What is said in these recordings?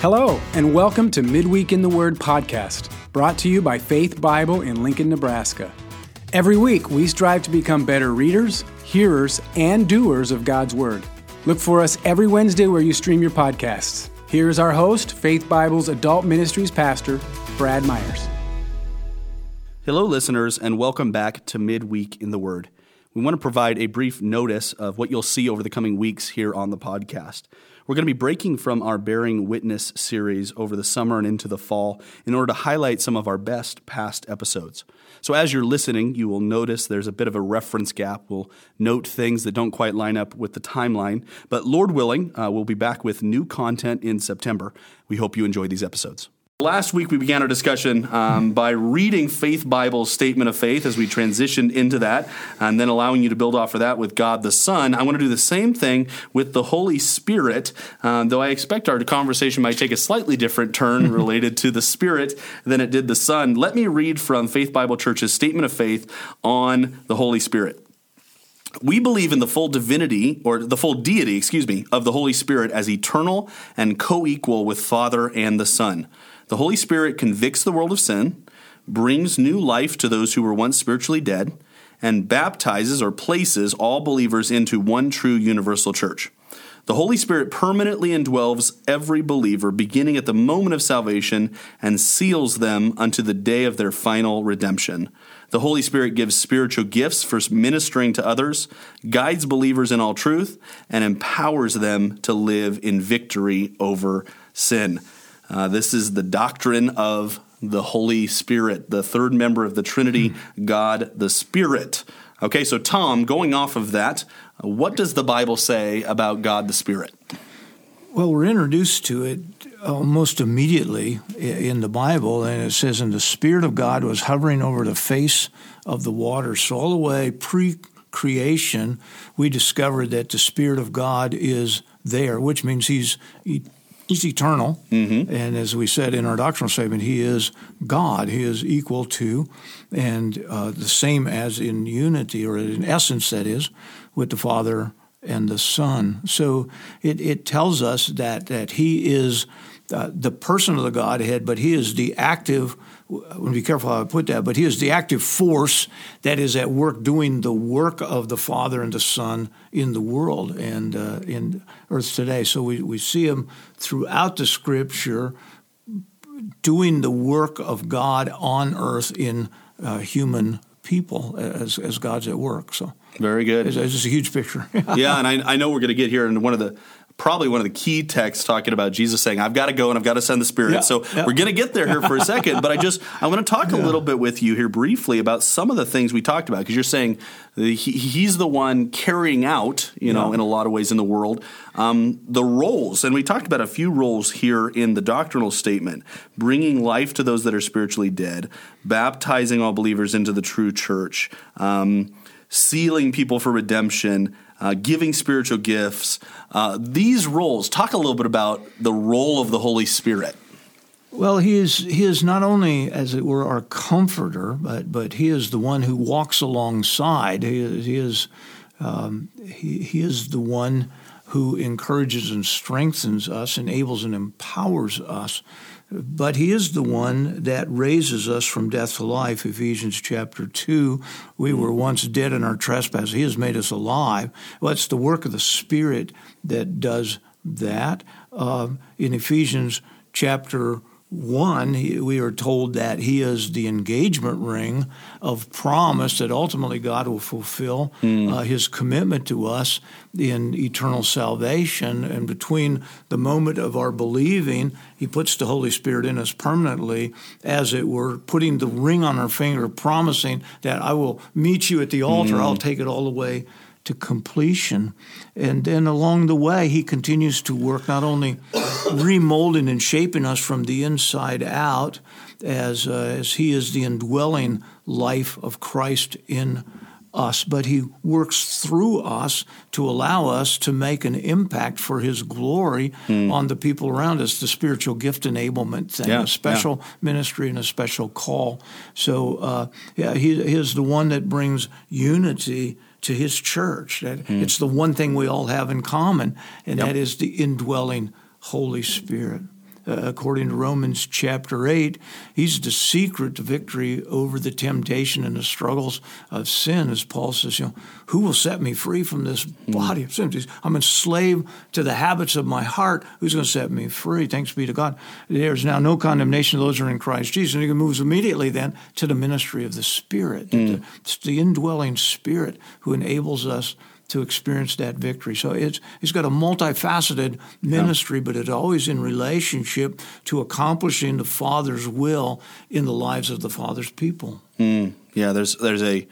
Hello, and welcome to Midweek in the Word podcast, brought to you by Faith Bible in Lincoln, Nebraska. Every week, we strive to become better readers, hearers, and doers of God's Word. Look for us every Wednesday where you stream your podcasts. Here's our host, Faith Bible's Adult Ministries Pastor, Brad Myers. Hello, listeners, and welcome back to Midweek in the Word. We want to provide a brief notice of what you'll see over the coming weeks here on the podcast. We're going to be breaking from our Bearing Witness series over the summer and into the fall in order to highlight some of our best past episodes. So, as you're listening, you will notice there's a bit of a reference gap. We'll note things that don't quite line up with the timeline. But Lord willing, uh, we'll be back with new content in September. We hope you enjoy these episodes. Last week, we began our discussion um, by reading Faith Bible's statement of faith as we transitioned into that, and then allowing you to build off of that with God the Son. I want to do the same thing with the Holy Spirit, um, though I expect our conversation might take a slightly different turn related to the Spirit than it did the Son. Let me read from Faith Bible Church's statement of faith on the Holy Spirit. We believe in the full divinity, or the full deity, excuse me, of the Holy Spirit as eternal and co equal with Father and the Son. The Holy Spirit convicts the world of sin, brings new life to those who were once spiritually dead, and baptizes or places all believers into one true universal church. The Holy Spirit permanently indwells every believer, beginning at the moment of salvation, and seals them unto the day of their final redemption. The Holy Spirit gives spiritual gifts for ministering to others, guides believers in all truth, and empowers them to live in victory over sin. Uh, this is the doctrine of the Holy Spirit, the third member of the Trinity, God the Spirit. Okay, so Tom, going off of that, what does the Bible say about God the Spirit? Well, we're introduced to it almost immediately in the Bible, and it says, And the Spirit of God was hovering over the face of the water. So, all the way pre creation, we discovered that the Spirit of God is there, which means He's He's eternal. Mm-hmm. And as we said in our doctrinal statement, he is God. He is equal to and uh, the same as in unity, or in essence, that is, with the Father and the Son. So it, it tells us that, that he is uh, the person of the Godhead, but he is the active I want to be careful how I put that, but he is the active force that is at work doing the work of the Father and the Son in the world and uh, in earth today. So we, we see him throughout the scripture doing the work of God on earth in uh, human people as, as God's at work. So very good. It's, it's just a huge picture. yeah, and I, I know we're going to get here in one of the probably one of the key texts talking about Jesus saying, I've got to go and I've got to send the Spirit. Yeah, so yeah. we're going to get there here for a second, but I just, I want to talk yeah. a little bit with you here briefly about some of the things we talked about because you're saying he, he's the one carrying out, you know, in a lot of ways in the world, um, the roles. And we talked about a few roles here in the doctrinal statement bringing life to those that are spiritually dead, baptizing all believers into the true church. Um, sealing people for redemption, uh, giving spiritual gifts. Uh, these roles, talk a little bit about the role of the Holy Spirit. Well, he is he is not only, as it were, our comforter, but but he is the one who walks alongside. He is he is, um, he, he is the one who encourages and strengthens us, enables and empowers us but he is the one that raises us from death to life. Ephesians chapter 2. We were once dead in our trespasses. He has made us alive. Well, it's the work of the Spirit that does that. Uh, in Ephesians chapter one, we are told that he is the engagement ring of promise that ultimately God will fulfill mm. uh, his commitment to us in eternal salvation. And between the moment of our believing, he puts the Holy Spirit in us permanently, as it were, putting the ring on our finger, promising that I will meet you at the altar, mm. I'll take it all the way to completion. And then along the way, he continues to work not only remolding and shaping us from the inside out, as, uh, as he is the indwelling life of Christ in us, but he works through us to allow us to make an impact for his glory mm. on the people around us, the spiritual gift enablement thing, yeah, a special yeah. ministry and a special call. So, uh, yeah, he, he is the one that brings unity to his church. That mm. It's the one thing we all have in common, and yep. that is the indwelling Holy Spirit. Uh, according to Romans chapter 8. He's the secret to victory over the temptation and the struggles of sin, as Paul says, you know, who will set me free from this body of sin? I'm enslaved to the habits of my heart. Who's going to set me free? Thanks be to God. There's now no condemnation of those who are in Christ Jesus. And he moves immediately then to the ministry of the Spirit. Mm. It's the indwelling Spirit who enables us to experience that victory. So it's it's got a multifaceted ministry, yeah. but it's always in relationship to accomplishing the Father's will in the lives of the Father's people. Mm. Yeah, there's there's a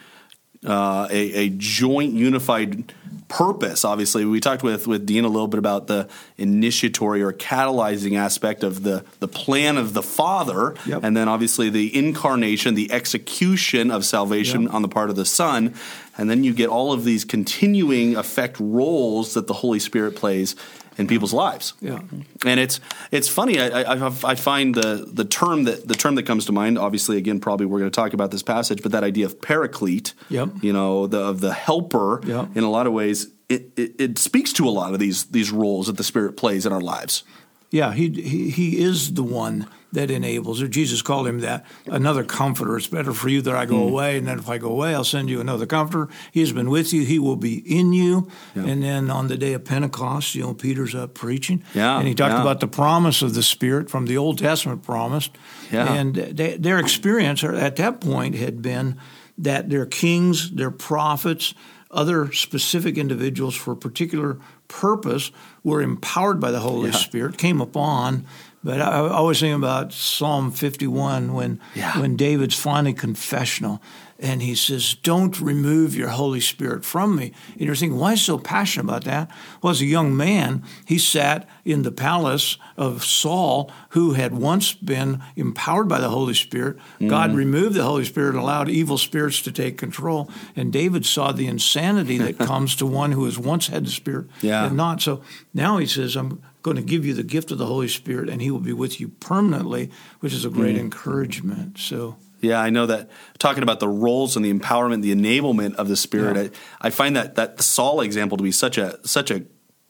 uh, a, a, joint unified purpose. Obviously, we talked with with Dean a little bit about the initiatory or catalyzing aspect of the the plan of the Father, yep. and then obviously the incarnation, the execution of salvation yep. on the part of the Son, and then you get all of these continuing effect roles that the Holy Spirit plays in people's lives. Yeah, and it's it's funny. I, I, I, find the the term that the term that comes to mind. Obviously, again, probably we're going to talk about this passage, but that idea of paraclete. Yep. You know, the of the helper. Yep. In a lot of ways, it, it, it speaks to a lot of these these roles that the Spirit plays in our lives. Yeah, he, he he is the one that enables, or Jesus called him that, another comforter. It's better for you that I go mm. away, and then if I go away, I'll send you another comforter. He has been with you, he will be in you. Yeah. And then on the day of Pentecost, you know, Peter's up preaching. Yeah, and he talked yeah. about the promise of the Spirit from the Old Testament promise. Yeah. And they, their experience at that point had been that their kings, their prophets, other specific individuals for particular purpose were empowered by the Holy yeah. Spirit, came upon but I, I always think about Psalm 51 when yeah. when David's finally confessional and he says, Don't remove your Holy Spirit from me. And you're thinking, why is he so passionate about that? Well, as a young man, he sat in the palace of Saul, who had once been empowered by the Holy Spirit. Mm-hmm. God removed the Holy Spirit and allowed evil spirits to take control. And David saw the insanity that comes to one who has once had the Spirit yeah. and not. So now he says, I'm going to give you the gift of the Holy Spirit, and He will be with you permanently, which is a great mm. encouragement. So. Yeah, I know that talking about the roles and the empowerment, the enablement of the Spirit, yeah. I, I, find that that the Saul example to be such a such a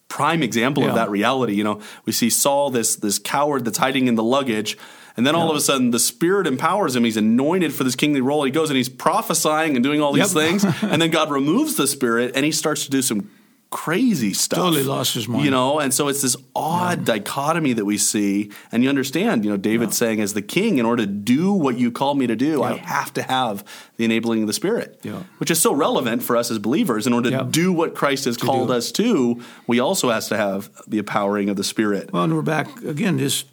prime example yeah. of that reality. You know, we see Saul, this this coward that's hiding in the luggage, and then all of a sudden the Spirit empowers him. He's anointed for this kingly role. He goes and he's prophesying and doing all these yep. things, and then God removes the Spirit and he starts to do some crazy stuff. Totally lost his mind. You know, and so it's this odd yeah. dichotomy that we see. And you understand, you know, David yeah. saying, as the king, in order to do what you called me to do, yeah. I have to have the enabling of the Spirit, which is so relevant for us as believers. In order to do what Christ has to called us to, we also has to have the empowering of the Spirit. Well, and we're back again, this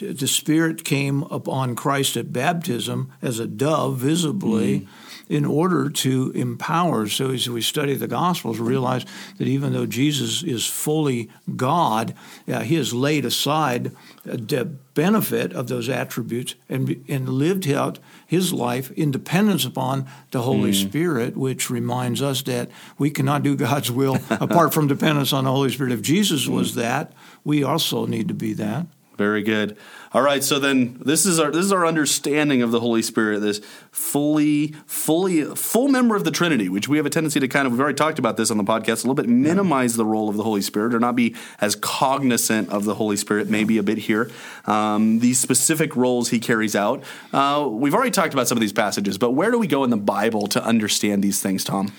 the Spirit came upon Christ at baptism as a dove visibly. Mm in order to empower. So as we study the Gospels, we realize that even though Jesus is fully God, uh, he has laid aside the benefit of those attributes and, and lived out his life in dependence upon the Holy mm. Spirit, which reminds us that we cannot do God's will apart from dependence on the Holy Spirit. If Jesus was that, we also need to be that. Very good. All right, so then this is our this is our understanding of the Holy Spirit, this fully, fully, full member of the Trinity, which we have a tendency to kind of we've already talked about this on the podcast a little bit, minimize the role of the Holy Spirit or not be as cognizant of the Holy Spirit, maybe a bit here. Um, these specific roles he carries out. Uh, we've already talked about some of these passages, but where do we go in the Bible to understand these things, Tom?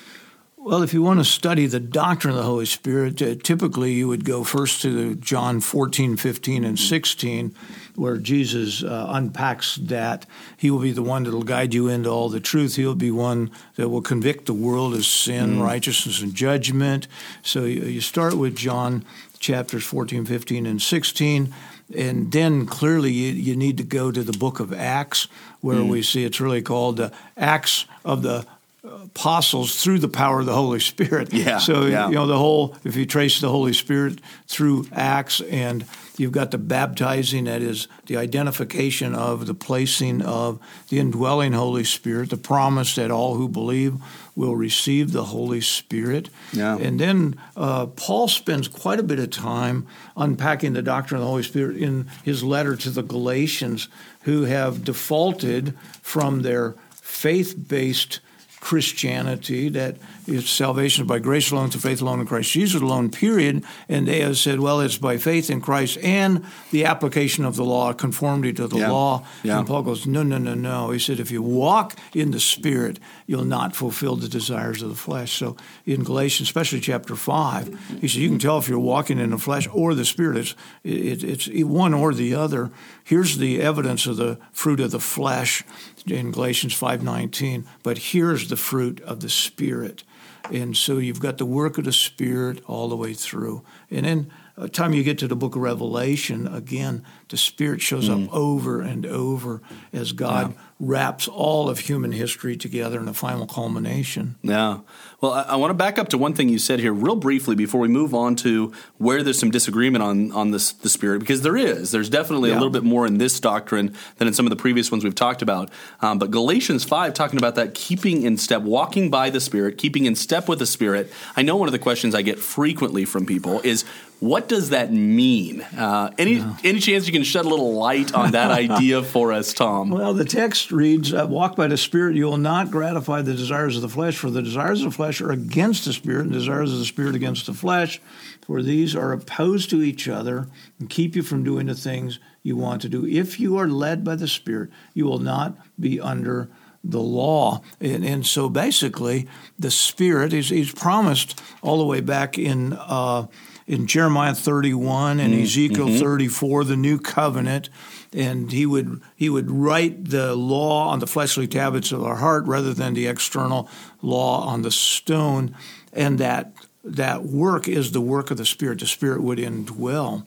Well, if you want to study the doctrine of the Holy Spirit, uh, typically you would go first to John 14, 15, and 16, where Jesus uh, unpacks that. He will be the one that will guide you into all the truth. He'll be one that will convict the world of sin, mm. righteousness, and judgment. So you, you start with John chapters 14, 15, and 16 and then clearly you, you, need to go to the book of Acts, where mm. we see it's really called the Acts of the apostles through the power of the Holy Spirit. Yeah. So yeah. you know the whole if you trace the Holy Spirit through Acts and you've got the baptizing that is the identification of the placing of the indwelling Holy Spirit, the promise that all who believe will receive the Holy Spirit. Yeah. And then uh, Paul spends quite a bit of time unpacking the doctrine of the Holy Spirit in his letter to the Galatians who have defaulted from their faith based Christianity that it's salvation by grace alone, through faith alone in Christ Jesus alone, period. And they have said, well, it's by faith in Christ and the application of the law, conformity to the Yeah. law. Yeah. And Paul goes, no, no, no, no. He said, if you walk in the Spirit, you'll not fulfill the desires of the flesh. So in Galatians, especially chapter 5, he said, you can tell if you're walking in the flesh or the Spirit. It's, it, it's one or the other. Here's the evidence of the fruit of the flesh in Galatians 5.19. But here's the fruit of the Spirit. And so you've got the work of the Spirit all the way through. And then the time you get to the book of Revelation, again, the Spirit shows Mm. up over and over as God wraps all of human history together in a final culmination. Yeah. Well, I, I want to back up to one thing you said here, real briefly, before we move on to where there's some disagreement on on this the spirit, because there is. There's definitely a little bit more in this doctrine than in some of the previous ones we've talked about. Um, but Galatians five, talking about that keeping in step, walking by the spirit, keeping in step with the spirit. I know one of the questions I get frequently from people is. What does that mean? Uh, any any chance you can shed a little light on that idea for us, Tom? Well, the text reads, uh, Walk by the Spirit, you will not gratify the desires of the flesh, for the desires of the flesh are against the Spirit, and desires of the Spirit against the flesh, for these are opposed to each other and keep you from doing the things you want to do. If you are led by the Spirit, you will not be under the law. And, and so basically, the Spirit is he's promised all the way back in. Uh, in Jeremiah 31 and Ezekiel 34, the new covenant, and he would he would write the law on the fleshly tablets of our heart rather than the external law on the stone, and that that work is the work of the Spirit. The Spirit would indwell.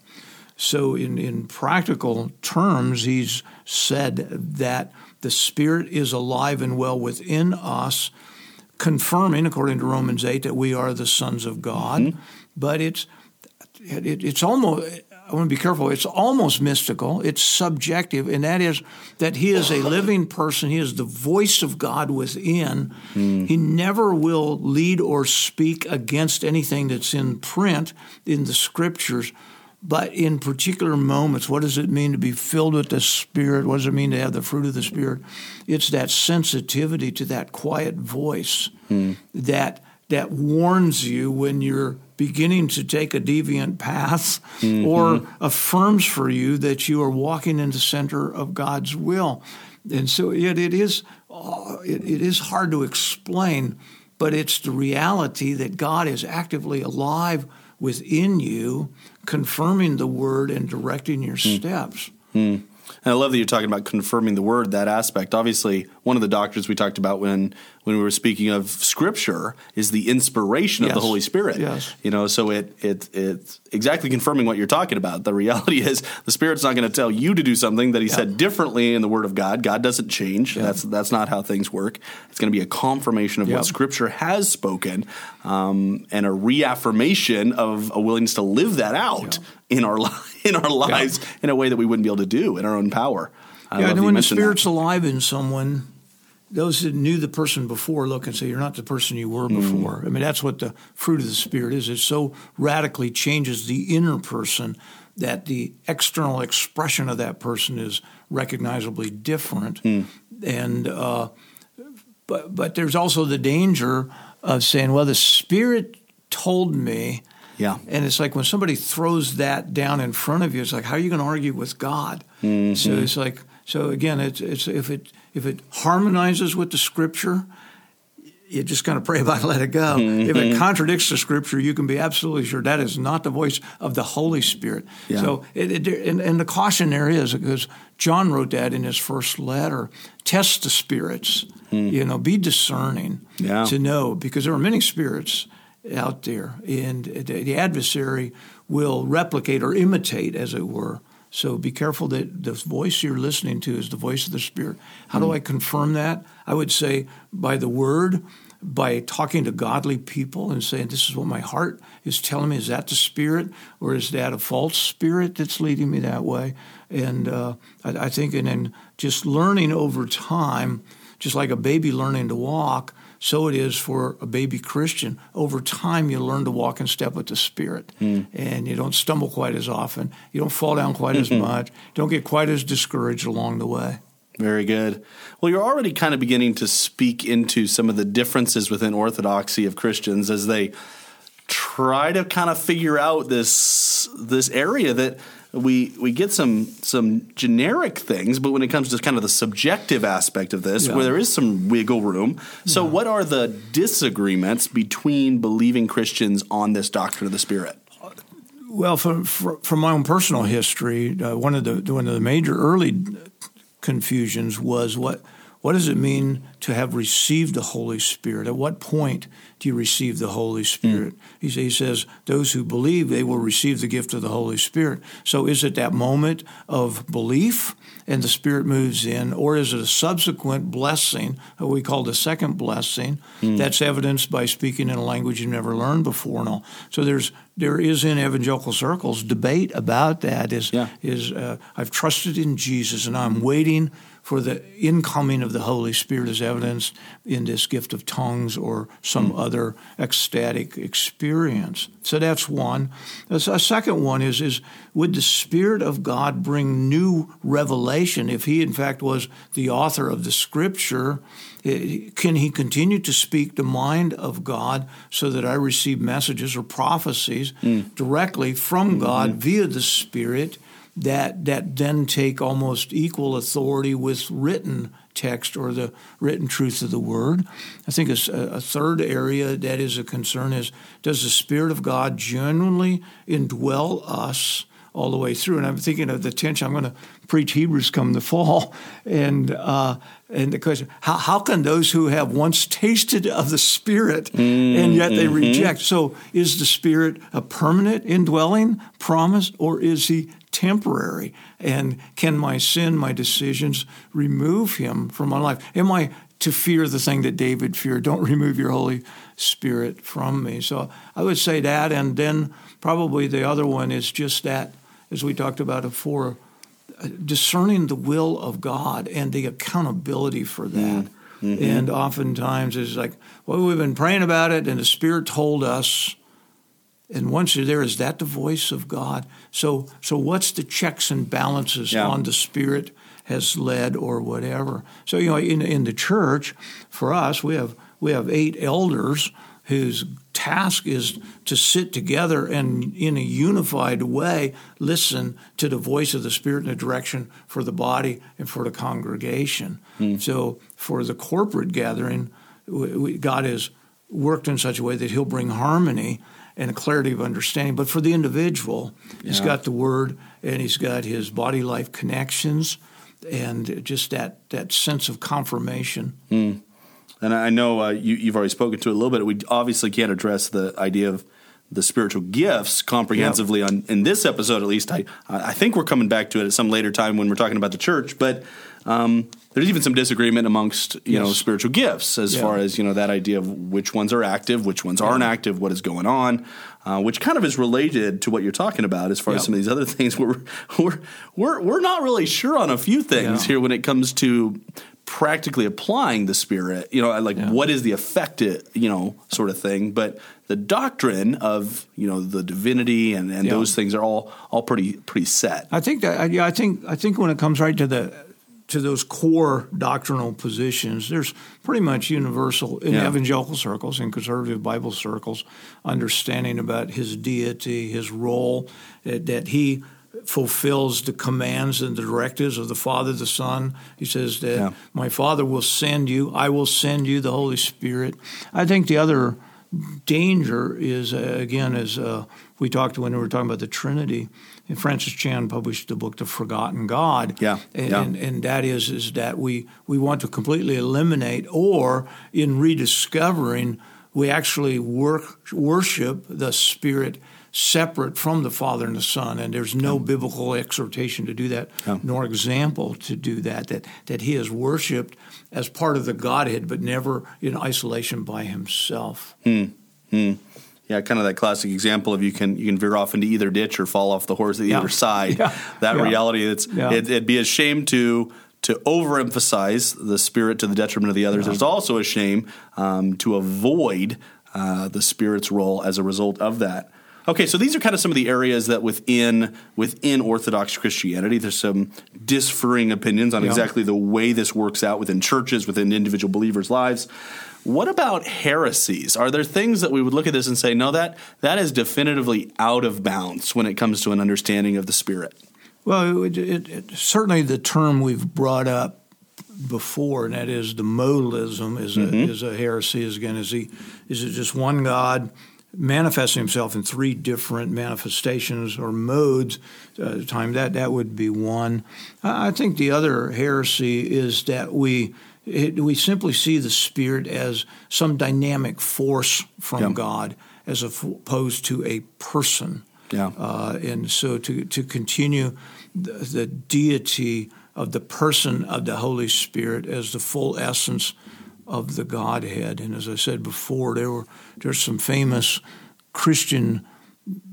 So, in, in practical terms, he's said that the Spirit is alive and well within us, confirming, according to Romans 8, that we are the sons of God. Mm-hmm. But it's it, it's almost I want to be careful. It's almost mystical. It's subjective, and that is that he is a living person. He is the voice of God within. Hmm. He never will lead or speak against anything that's in print in the scriptures. But in particular moments, what does it mean to be filled with the Spirit? What does it mean to have the fruit of the Spirit? It's that sensitivity to that quiet voice hmm. that that warns you when you're beginning to take a deviant path mm-hmm. or affirms for you that you are walking in the center of God's will. And so it, it is uh, it, it is hard to explain, but it's the reality that God is actively alive within you, confirming the word and directing your mm. steps. Mm. And I love that you're talking about confirming the word, that aspect. Obviously, one of the doctrines we talked about when when we were speaking of Scripture is the inspiration of the Holy Spirit. Yes. You know, so it it it's exactly confirming what you're talking about. The reality is the Spirit's not going to tell you to do something that He said differently in the Word of God. God doesn't change. That's that's not how things work. It's going to be a confirmation of Yep. what Scripture has spoken, um, and a reaffirmation of a willingness to live that out in our li- in our lives in a way that we wouldn't be able to do in our own power. I yeah, and when the mentioned that. Spirit's alive in someone, those that knew the person before look and say, You're not the person you were before. I mean, that's what the fruit of the Spirit is. It so radically changes the inner person that the external expression of that person is recognizably different. And, uh, but, but there's also the danger of saying, Well, the Spirit told me. Yeah. And it's like when somebody throws that down in front of you, it's like, how are you going to argue with God? So mm-hmm. it's like, so again, it's, it's if it if it harmonizes with the Scripture, you just kind of pray about it, let it go. Mm-hmm. If it contradicts the Scripture, you can be absolutely sure that is not the voice of the Holy Spirit. Yeah. So, it, it, and, and the caution there is because John wrote that in his first letter: test the spirits. Mm. You know, be discerning Yeah. to know because there are many spirits out there, and the adversary will replicate or imitate, as it were. So be careful that the voice you're listening to is the voice of the Spirit. How do I confirm that? I would say by the Word, by talking to godly people and saying, This is what my heart is telling me. Is that the Spirit, or is that a false spirit that's leading me that way? And uh, I, I think, and then just learning over time, just like a baby learning to walk, so it is for a baby Christian. Over time, you learn to walk in step with the Spirit, hmm. and you don't stumble quite as often. You don't fall down quite as hmm. much. Don't get quite as discouraged along the way. Very good. Well, you're already kind of beginning to speak into some of the differences within orthodoxy of Christians as they try to kind of figure out this this area that we we get some some generic things, but when it comes to kind of the subjective aspect of this, yeah. where there is some wiggle room. So, yeah. what are the disagreements between believing Christians on this doctrine of the Spirit? Well, from from my own personal history, uh, one of the one of the major early confusions was what what does it mean to have received the Holy Spirit? At what point do you receive the Holy Spirit? Mm. He, he, says, those who believe, they will receive the gift of the Holy Spirit. So is it that moment of belief and the Spirit moves in, or is it a subsequent blessing, what we call the second blessing, mm. that's evidenced by speaking in a language you never learned before and all? So there's there is in evangelical circles debate about that. Is yeah. is uh, I've trusted in Jesus and I'm waiting for the incoming of the Holy Spirit is evidenced in this gift of tongues or some mm. other ecstatic experience. So that's one. A second one is, is would the Spirit of God bring new revelation if He, in fact, was the author of the Scripture? Can He continue to speak the mind of God so that I receive messages or prophecies mm. directly from mm-hmm. God via the Spirit? That that then take almost equal authority with written text or the written truth of the word. I think a, a, third area that is a concern is does the Spirit of God genuinely indwell us all the way through? And I'm thinking of the tension. I'm going to preach Hebrews come the fall, and uh, and the question: how how can those who have once tasted of the Spirit mm, and yet they mm-hmm. reject? So is the Spirit a permanent indwelling promise, or is he temporary? And can my sin, my decisions, remove him from my life? Am I to fear the thing that David feared? Don't remove your Holy Spirit from me. So I would say that. And then probably the other one is just that, as we talked about before, discerning the will of God and the accountability for that. Mm-hmm. And oftentimes it's like, well, we've been praying about it, and the Spirit told us and once you're there, is that the voice of God? So, so what's the checks and balances yeah. on the Spirit has led or whatever? So, you know, in in the church, for us, we have we have eight elders whose task is to sit together and in a unified way listen to the voice of the spirit and the direction for the body and for the congregation mm. so for the corporate gathering we, god has worked in such a way that he'll bring harmony and a clarity of understanding. But for the individual, yeah. he's got the word and he's got his body life connections and just that, that sense of confirmation. Mm. And I know uh, you, have already spoken to it a little bit. We obviously can't address the idea of the spiritual gifts comprehensively yep. on in this episode at least. I I think we're coming back to it at some later time when we're talking about the church, but um, there's even some disagreement amongst you yes. know spiritual gifts as yeah. far as you know that idea of which ones are active, which ones aren't active, what is going on, uh, which kind of is related to what you're talking about as far as some of these other things. We're we're we're we're not really sure on a few things yeah. here when it comes to practically applying the spirit you know like yeah. what is the effect it, you know sort of thing but the doctrine of you know the divinity and, and yeah. those things are all all pretty pretty set i think that yeah i think i think when it comes right to the to those core doctrinal positions, there's pretty much universal in yeah. evangelical circles, in conservative Bible circles, understanding about his deity, his role, that, that he fulfills the commands and the directives of the Father, the Son. He says that yeah. my Father will send you, I will send you the Holy Spirit. I think the other danger is, uh, again, as uh, we talked when we were talking about the Trinity, and Francis Chan published the book, The Forgotten God. Yeah, and, yeah. and, and that is is that we we want to completely eliminate, or in rediscovering, we actually work worship the Spirit separate from the Father and the Son, and there's no yeah. biblical exhortation to do that, yeah. nor example to do that. That that He is worshipped as part of the Godhead, but never in isolation by Himself. Hmm. Hmm yeah, kind of that classic example of you can you can veer off into either ditch or fall off the horse at the yeah. other side. Yeah. That yeah. reality, it's it, would be a shame to to overemphasize the spirit to the detriment of the others. There's also a shame um, to avoid uh, the spirit's role as a result of that. Okay, so these are kind of some of the areas that within within Orthodox Christianity, there's some differing opinions on Yeah. exactly the way this works out within churches, within individual believers' lives. What about heresies? Are there things that we would look at this and say, no, that that is definitively out of bounds when it comes to an understanding of the Spirit? Well, it, it, it, certainly the term we've brought up before, and that is the modalism, is a, mm-hmm. is a heresy. Is again, is he is it just one God manifesting himself in three different manifestations or modes uh, time? That that would be one. I I think the other heresy is that we. It, we simply see the Spirit as some dynamic force from Yeah. God, as opposed to a person. Yeah. Uh, and so to, to continue the, the deity of the person of the Holy Spirit as the full essence of the Godhead. And as I said before, there were there's some famous Christian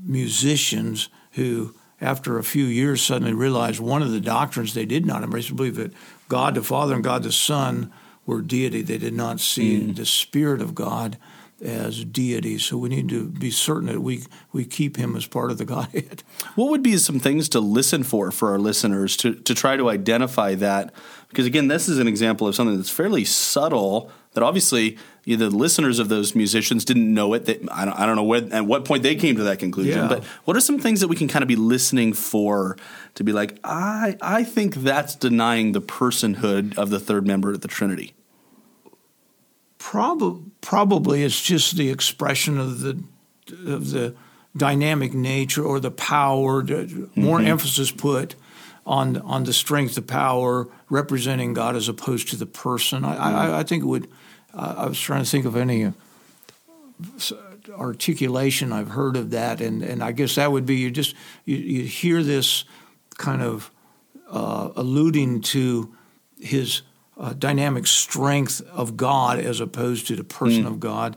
musicians who, after a few years, suddenly realized one of the doctrines they did not embrace, believe that God the Father and God the Son were deity. They did not see mm. the Spirit of God as deity. So we need to be certain that we we keep him as part of the Godhead. What would be some things to listen for for our listeners to, to try to identify that? Because again, this is an example of something that's fairly subtle. That obviously you know, the listeners of those musicians didn't know it. That I don't, I don't know when, at what point they came to that conclusion. Yeah. But what are some things that we can kind of be listening for to be like, I I think that's denying the personhood of the third member of the Trinity. Probably, probably it's just the expression of the of the dynamic nature or the power. the- More emphasis put on on the strength, the power representing God as opposed to the person. I, I, I think it would. Uh, I was trying to think of any. uh, articulation I've heard of that, and, and I guess that would be you just you, you hear this kind of uh, alluding to his uh, dynamic strength of God as opposed to the person of God.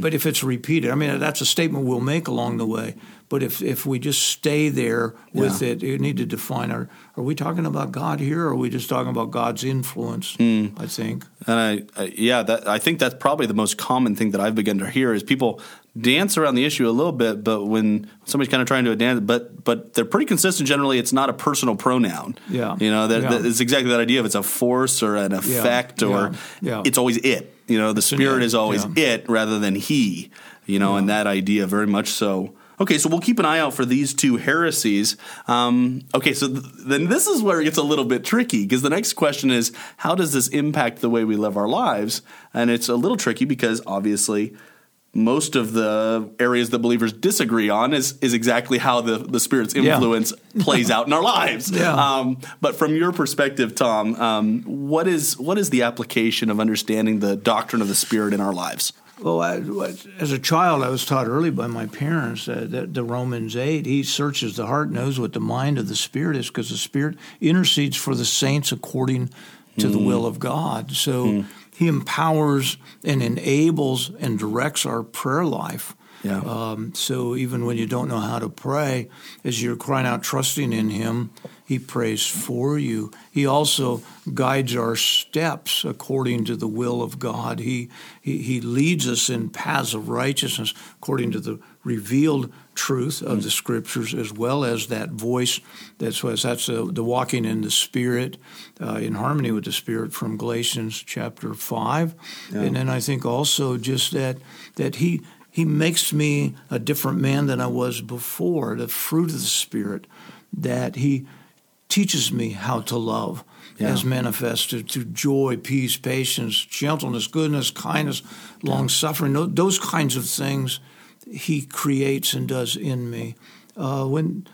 But if it's repeated, I mean that's a statement we'll make along the way. But if if we just stay there with Yeah. it, you need to define are are we talking about God here, or are we just talking about God's influence? Hmm. I think. And I, I yeah, that I think that's probably the most common thing that I've begun to hear is people dance around the issue a little bit, but when somebody's kind of trying to dance, but but they're pretty consistent. Generally, it's not a personal pronoun. Yeah. you know, that, Yeah. that- it's exactly that idea of it's a force or an effect or Yeah. Yeah. it's always it. You know, the spirit is always Yeah. it rather than he. You know, and that idea very much so. Okay, so we'll keep an eye out for these two heresies. Um, okay, so th- then this is where it gets a little bit tricky because the next question is how does this impact the way we live our lives? And it's a little tricky because obviously most of the areas that believers disagree on is, is exactly how the, the Spirit's Yeah. influence plays out in our lives. Yeah. Um, but from your perspective, Tom, um, what is what is the application of understanding the doctrine of the Spirit in our lives? Well, I, as a child, I was taught early by my parents uh, that the Romans 8, he searches the heart, knows what the mind of the Spirit is, because the Spirit intercedes for the saints according to the will of God. So he empowers and enables and directs our prayer life. Yeah. Um, so even when you don't know how to pray, as you're crying out, trusting in Him, He prays for you. He also guides our steps according to the will of God. He He, he leads us in paths of righteousness according to the revealed truth of the Scriptures, as well as that voice. That's that's the, the walking in the Spirit, uh, in harmony with the Spirit from Galatians chapter five, and then I think also just that that He he makes me a different man than I was before. The fruit of the Spirit, that He teaches me how to love, Yeah. as manifested through joy, peace, patience, gentleness, goodness, kindness, long suffering. Tho- Those kinds of things He creates and does in me. Uh, when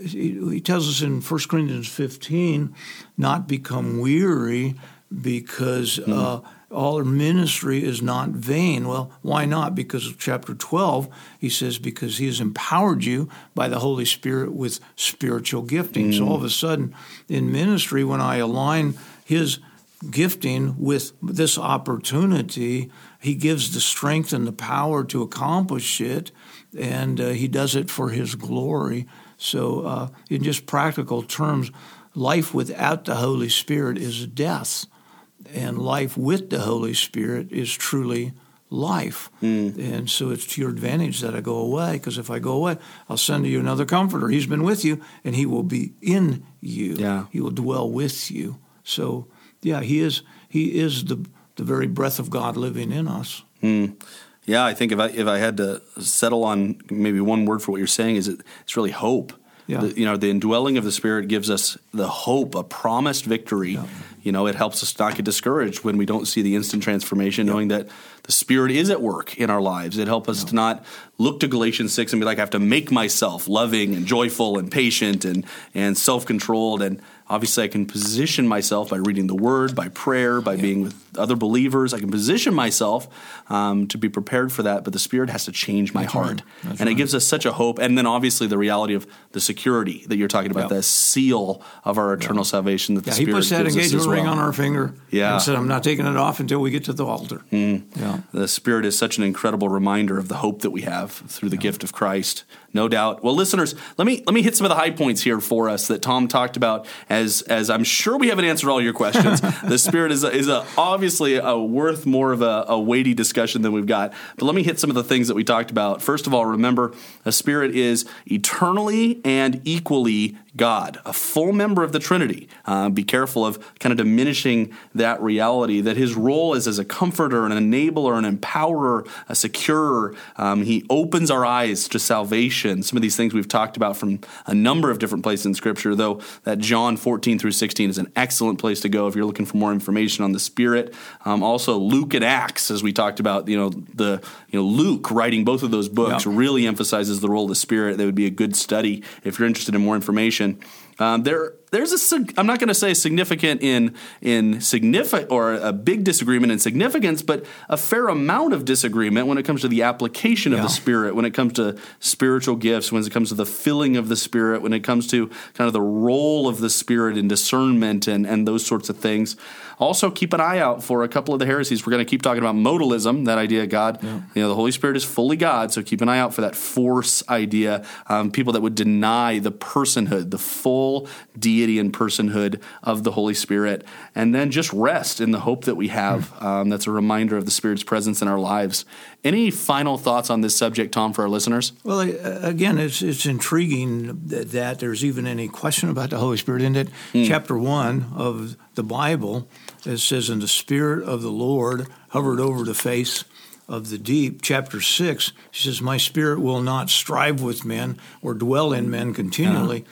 he tells us in 1 Corinthians 15, not become weary because uh, all our ministry is not vain. Well, why not? Because of chapter 12, he says, because he has empowered you by the Holy Spirit with spiritual gifting. So all of a sudden, in ministry, when I align his gifting with this opportunity, he gives the strength and the power to accomplish it, and uh, he does it for his glory. So, uh, in just practical terms, life without the Holy Spirit is death, and life with the Holy Spirit is truly life. Mm. And so it's to your advantage that I go away, because if I go away, I'll send you another comforter. He's been with you, and he will be in you. Yeah. He will dwell with you. So, yeah, he is he is the the very breath of God living in us. Mm. Yeah, I think if I if I had to settle on maybe one word for what you're saying is it, it's really hope. Yeah. The- you know, the indwelling of the Spirit gives us the hope, a promised victory. You know, it helps us not get discouraged when we don't see the instant transformation, knowing that the Spirit is at work in our lives. It helps us to not look to Galatians six and be like, I have to make myself loving and joyful and patient and and self controlled and Obviously, I can position myself by reading the Word, by prayer, by being with other believers. I can position myself um, to be prepared for that, but the Spirit has to change my heart. and it gives us such a hope. And then, obviously, the reality of the security that you're talking about, Yeah. the seal of our eternal salvation that the Yeah, he Spirit puts that engagement as ring on our finger. Yeah. and said, "I'm not taking it off until we get to the altar." Yeah, The Spirit is such an incredible reminder of the hope that we have through the gift of Christ, no doubt. Well, listeners, let me let me hit some of the high points here for us that Tom talked about. As as I'm sure we haven't answered all your questions. the Spirit is a, is a, obviously a worth more of a, a weighty discussion than we've got. But let me hit some of the things that we talked about. First of all, remember, a Spirit is eternally and equally God, a full member of the Trinity. Uh, be careful of kind of diminishing that reality that his role is as a comforter, an enabler, an empowerer, a securer. Um, he opens our eyes to salvation. Some of these things we've talked about from a number of different places in Scripture, though that John 14 through 16 is an excellent place to go if you're looking for more information on the Spirit. Um, also, Luke and Acts, as we talked about, you know, the you know Luke writing both of those books Yeah. really emphasizes the role of the Spirit. That would be a good study if you're interested in more information. Um, there, there's a. I'm not going to say significant in in significant or a big disagreement in significance, but a fair amount of disagreement when it comes to the application of Yeah. the Spirit, when it comes to spiritual gifts, when it comes to the filling of the Spirit, when it comes to kind of the role of the Spirit in discernment and and those sorts of things. Also, keep an eye out for a couple of the heresies. We're going to keep talking about modalism, that idea of God, you know, the Holy Spirit is fully God. So keep an eye out for that force idea. Um, people that would deny the personhood, the full deity and personhood of the Holy Spirit. And then just rest in the hope that we have. Um, that's a reminder of the Spirit's presence in our lives. Any final thoughts on this subject, Tom, for our listeners? Well, uh, again, it's it's intriguing that, that there's even any question about the Holy Spirit in it. Chapter one of the Bible, it says, "And the Spirit of the Lord hovered over the face of the deep." Chapter six, she says, "My Spirit will not strive with men or dwell in men continually."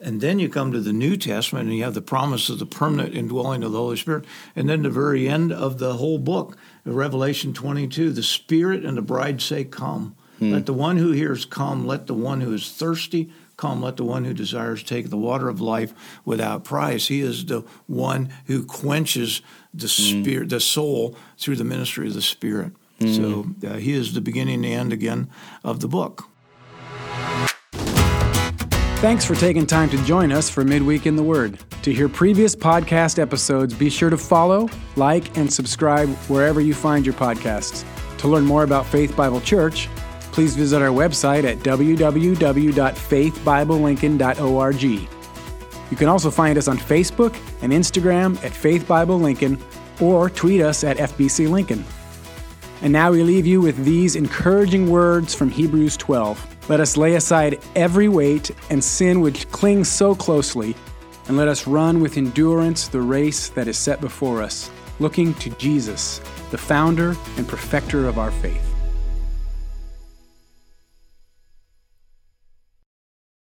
And then you come to the New Testament and you have the promise of the permanent indwelling of the Holy Spirit. And then the very end of the whole book, Revelation 22, the Spirit and the bride say, Come. Hmm. Let the one who hears come. Let the one who is thirsty come. Let the one who desires take the water of life without price. He is the one who quenches the hmm. spirit, the soul through the ministry of the Spirit. Hmm. So uh, he is the beginning and the end again of the book. Thanks for taking time to join us for Midweek in the Word. To hear previous podcast episodes, be sure to follow, like, and subscribe wherever you find your podcasts. To learn more about Faith Bible Church, please visit our website at www.faithbiblelincoln.org. You can also find us on Facebook and Instagram at Faith Bible Lincoln or tweet us at FBC Lincoln. And now we leave you with these encouraging words from Hebrews 12. Let us lay aside every weight and sin which clings so closely, and let us run with endurance the race that is set before us, looking to Jesus, the founder and perfecter of our faith.